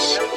we